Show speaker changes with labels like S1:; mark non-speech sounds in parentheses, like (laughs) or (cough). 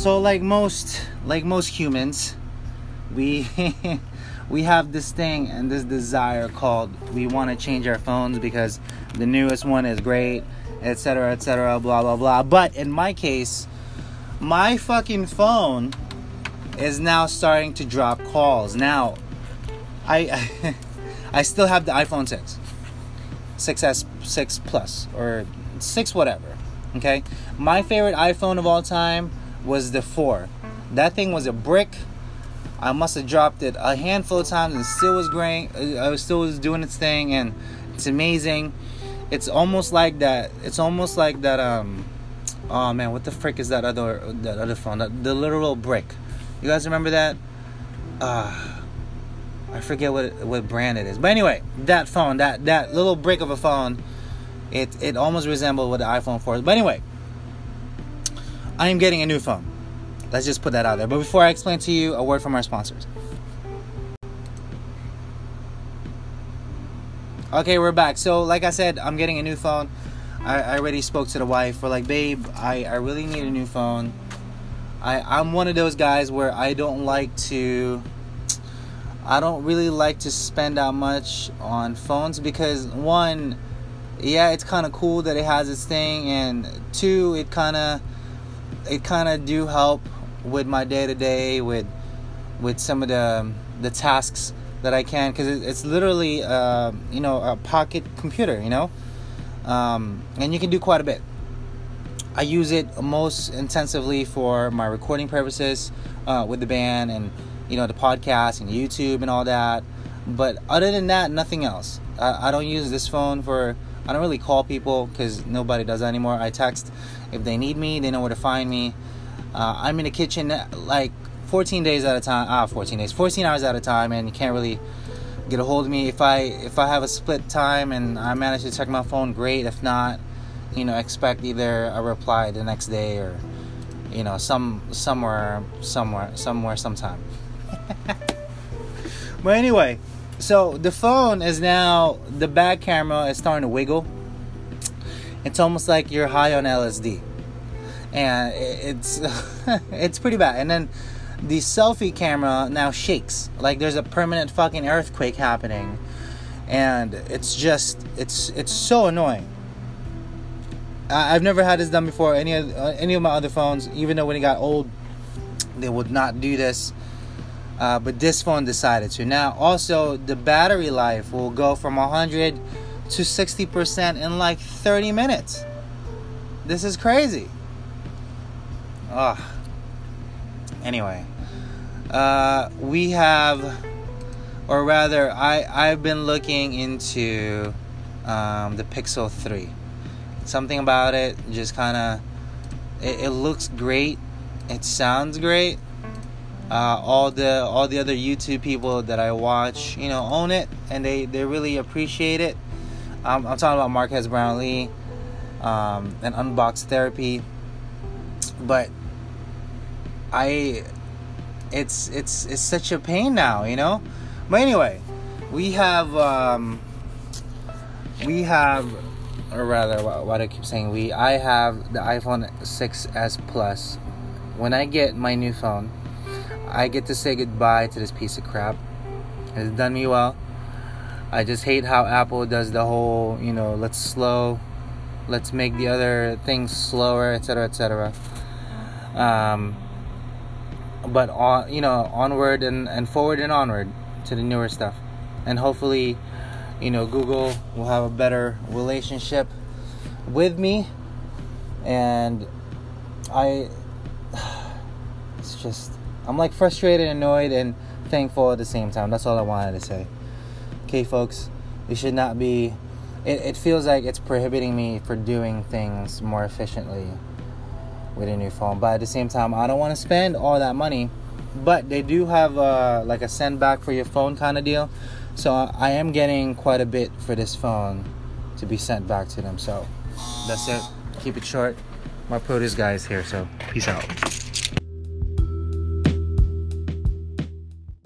S1: so like most like most humans we (laughs) we have this thing and this desire called we want to change our phones because the newest one is great etc etc blah blah blah. But in my case my fucking phone is now starting to drop calls. Now i (laughs) i still have the iphone 6 6s 6 plus or 6 whatever okay? My favorite iphone of all time was the 4 that thing was a brick I must have dropped it a handful of times and still was great. I was still was doing its thing and it's amazing. It's almost like that. It's almost like that. Um, oh man, what the frick is that other that other phone? That, the literal brick. You guys remember that? Uh, I forget what what brand it is. But anyway, that phone, that that little brick of a phone, it it almost resembled what the iPhone 4 is. But anyway, I am getting a new phone. Let's just put that out there. But before I explain to you, a word from our sponsors. Okay, we're back. So, like I said, I'm getting a new phone. I, I already spoke to the wife. We're like, babe, I, I really need a new phone. I, I'm one of those guys where I don't like to. I don't really like to spend that much on phones because, one, yeah, it's kind of cool that it has its thing, and two, it kind of it kind of do help with my day to day with with some of the the tasks that I can because it, it's literally uh, you know a pocket computer you know um, and you can do quite a bit. I use it most intensively for my recording purposes uh, with the band and you know the podcast and YouTube and all that. But other than that, nothing else. I, I don't use this phone for. I don't really call people because nobody does that anymore. I text if they need me. They know where to find me. Uh, I'm in the kitchen like 14 days at a time. Ah, 14 days, 14 hours at a time, and you can't really get a hold of me. If I if I have a split time and I manage to check my phone, great. If not, you know, expect either a reply the next day or you know some somewhere somewhere somewhere sometime. (laughs) but anyway, so the phone is now the back camera is starting to wiggle. It's almost like you're high on LSD and it's (laughs) it's pretty bad. And then the selfie camera now shakes like there's a permanent fucking earthquake happening, and it's just it's it's so annoying. I, have never had this done before. Any of uh, any of my other phones, even though when it got old, they would not do this. Uh, but this phone decided to. Now, also, the battery life will go from 100 to 60% in like 30 minutes. This is crazy. Ugh. Anyway, uh, we have, or rather, I I've been looking into um, the Pixel Three. Something about it just kind of it, it, looks great. It sounds great. Uh, all the all the other YouTube people that I watch, you know, own it and they they really appreciate it. Um, I'm talking about Marques Brownlee um, and Unbox Therapy, but I it's it's it's such a pain now, you know. But anyway, we have um, we have, or rather, what, do I keep saying we? I have the iPhone 6s Plus. When I get my new phone, I get to say goodbye to this piece of crap. It's done me well. I just hate how Apple does the whole, you know, let's slow, let's make the other things slower, etc., etc. Um, but on you know onward and, and forward and onward to the newer stuff and hopefully you know google will have a better relationship with me and i (sighs) it's just i'm like frustrated annoyed and thankful at the same time that's all i wanted to say okay folks it should not be it, it feels like it's prohibiting me for doing things more efficiently with a new phone. But at the same time, I don't want to spend all that money. But they do have uh, like a send back for your phone kind of deal. So I am getting quite a bit for this phone to be sent back to them. So that's it. Keep it short. My produce guy is here, so peace out.